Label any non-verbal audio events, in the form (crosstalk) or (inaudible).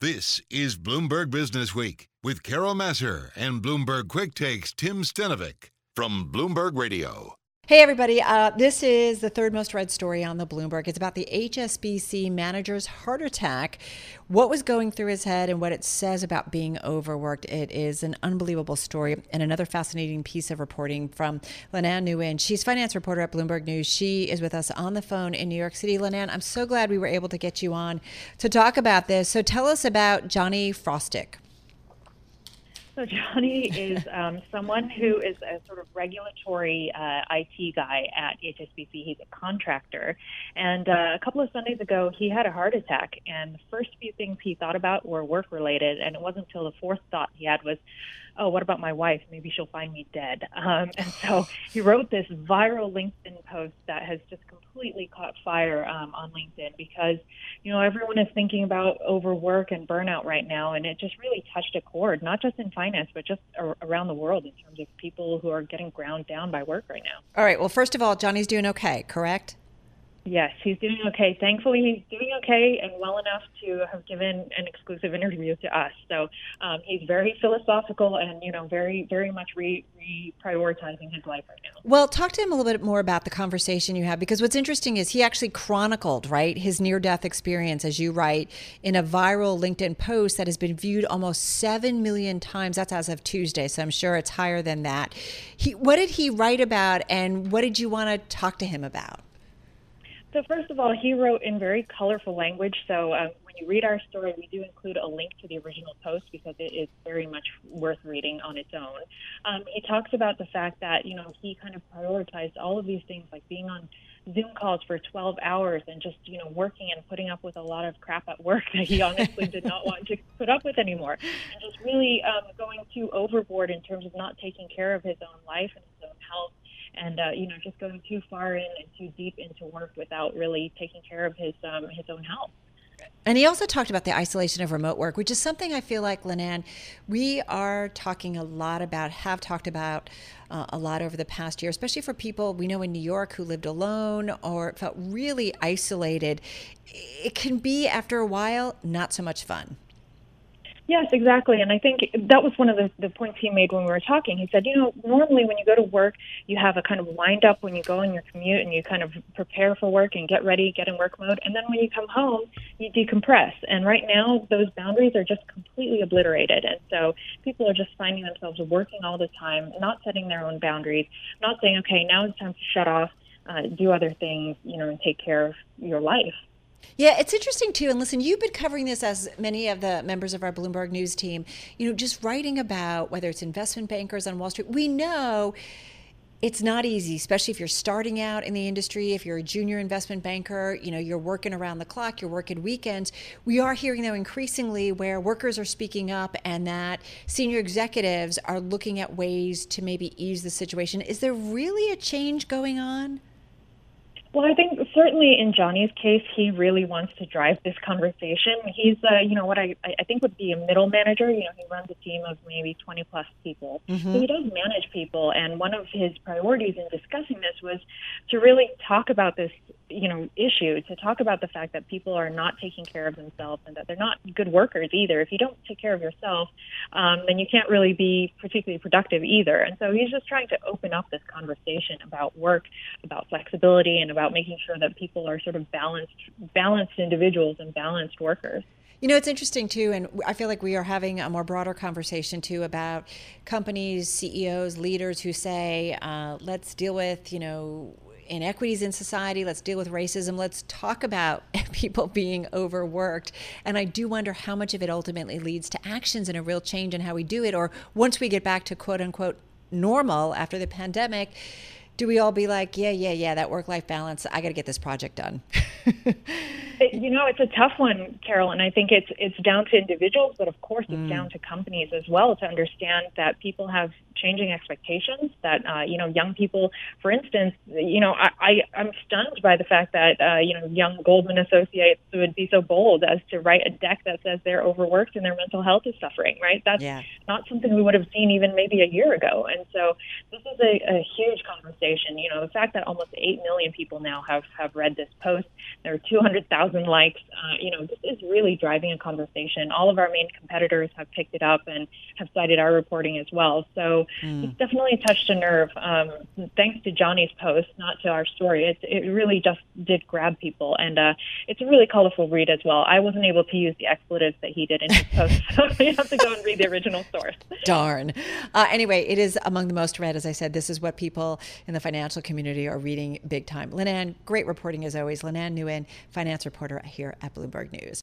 This is Bloomberg Businessweek with Carol Massar and Bloomberg Quick Takes Tim Stenovec from Bloomberg Radio. Hey, everybody. Uh, this is the third most read story on the Bloomberg. It's about the HSBC manager's heart attack, what was going through his head, and what it says about being overworked. It is an unbelievable story and another fascinating piece of reporting from Lananh Nguyen. She's finance reporter at Bloomberg News. She is with us on the phone in New York City. Lananh, I'm so glad we were able to get you on to talk about this. So tell us about Jonny Frostick. So Jonny is um, someone who is a sort of regulatory uh, IT guy at HSBC. He's a contractor, and uh, a couple of Sundays ago, he had a heart attack. And the first few things he thought about were work related, and it wasn't until the fourth thought he had was, "Oh, what about my wife? Maybe she'll find me dead." Um, and so (laughs) he wrote this viral LinkedIn post that has just completely caught fire um, on LinkedIn because you know everyone is thinking about overwork and burnout right now, and it just really touched a chord, not just in finance, but just ar- around the world in terms of people who are getting ground down by work right now. All right. Well, first of all, Jonny's doing okay, correct? Yes, he's doing okay. Thankfully, he's doing okay and well enough to have given an exclusive interview to us. So um, he's very philosophical and you know very very much re, prioritizing his life right now. Well, talk to him a little bit more about the conversation you had because what's interesting is he actually chronicled right his near death experience, as you write, in a viral LinkedIn post that has been viewed almost seven million times. That's as of Tuesday, so I'm sure it's higher than that. He, what did he write about, and what did you want to talk to him about? So first of all, he wrote in very colorful language. So um, when you read our story, we do include a link to the original post because it is very much worth reading on its own. Um, he talks about the fact that you know he kind of prioritized all of these things like being on Zoom calls for 12 hours and just you know working and putting up with a lot of crap at work that he honestly did not want to (laughs) put up with anymore, and just really um, going too overboard in terms of not taking care of his own life and his own health and uh, you know just going too far in and too deep into work without really taking care of his um, his own health. And he also talked about the isolation of remote work, which is something I feel like, Lananh, we are talking a lot about, have talked about uh, a lot over the past year, especially for people we know in New York who lived alone or felt really isolated. It can be, after a while, not so much fun. Yes, exactly. And I think that was one of the, the points he made when we were talking. He said, you know, normally when you go to work, you have a kind of wind up when you go on your commute and you kind of prepare for work and get ready, get in work mode. And then when you come home, you decompress. And right now, those boundaries are just completely obliterated. And so people are just finding themselves working all the time, not setting their own boundaries, not saying, okay, now it's time to shut off, uh, do other things, you know, and take care of your life. Yeah, it's interesting too. And listen, you've been covering this as many of the members of our Bloomberg News team, you know, just writing about whether it's investment bankers on Wall Street. We know it's not easy, especially if you're starting out in the industry, if you're a junior investment banker, you know, you're working around the clock, you're working weekends. We are hearing though increasingly where workers are speaking up and that senior executives are looking at ways to maybe ease the situation. Is there really a change going on? Well, I think certainly in Jonny's case, he really wants to drive this conversation. He's, uh, you know, what I, I think would be a middle manager. You know, he runs a team of maybe 20 plus people. Mm-hmm. So he does manage people. And one of his priorities in discussing this was to really talk about this you know issue to talk about the fact that people are not taking care of themselves and that they're not good workers either. If you don't take care of yourself um, then you can't really be particularly productive either. And so he's just trying to open up this conversation about work about flexibility and about making sure that people are sort of balanced balanced individuals and balanced workers. You know, it's interesting too, and I feel like we are having a more broader conversation too about companies, CEOs, leaders who say, uh, let's deal with, you know, inequities in society. Let's deal with racism. Let's talk about (laughs) people being overworked. And I do wonder how much of it ultimately leads to actions and a real change in how we do it. Or once we get back to quote unquote normal after the pandemic, do we all be like, yeah, yeah, yeah, that work life balance, I got to get this project done? (laughs) you know, it's a tough one, Carol, and I think it's it's down to individuals, but of course, it's mm. down to companies as well to understand that people have changing expectations. That uh, you know, young people, for instance, you know, I, I I'm stunned by the fact that uh, you know, young Goldman associates would be so bold as to write a deck that says they're overworked and their mental health is suffering. Right? That's yeah. not something we would have seen even maybe a year ago. And so, this is a, a huge conversation. You know, the fact that almost eight million people now have have read this post. There are two hundred thousand thousand likes. Uh, you know, this is really driving a conversation. All of our main competitors have picked it up and have cited our reporting as well. So mm. it's definitely touched a nerve. Um, thanks to Jonny's post, not to our story. It it really just did grab people, and uh, it's a really colorful read as well. I wasn't able to use the expletives that he did in his post, (laughs) so you have to go and read the original source. (laughs) Darn. Uh, anyway, it is among the most read. As I said, this is what people in the financial community are reading big time. Lananh, great reporting as always. Lananh Nguyen, finance reporter here at Bloomberg News.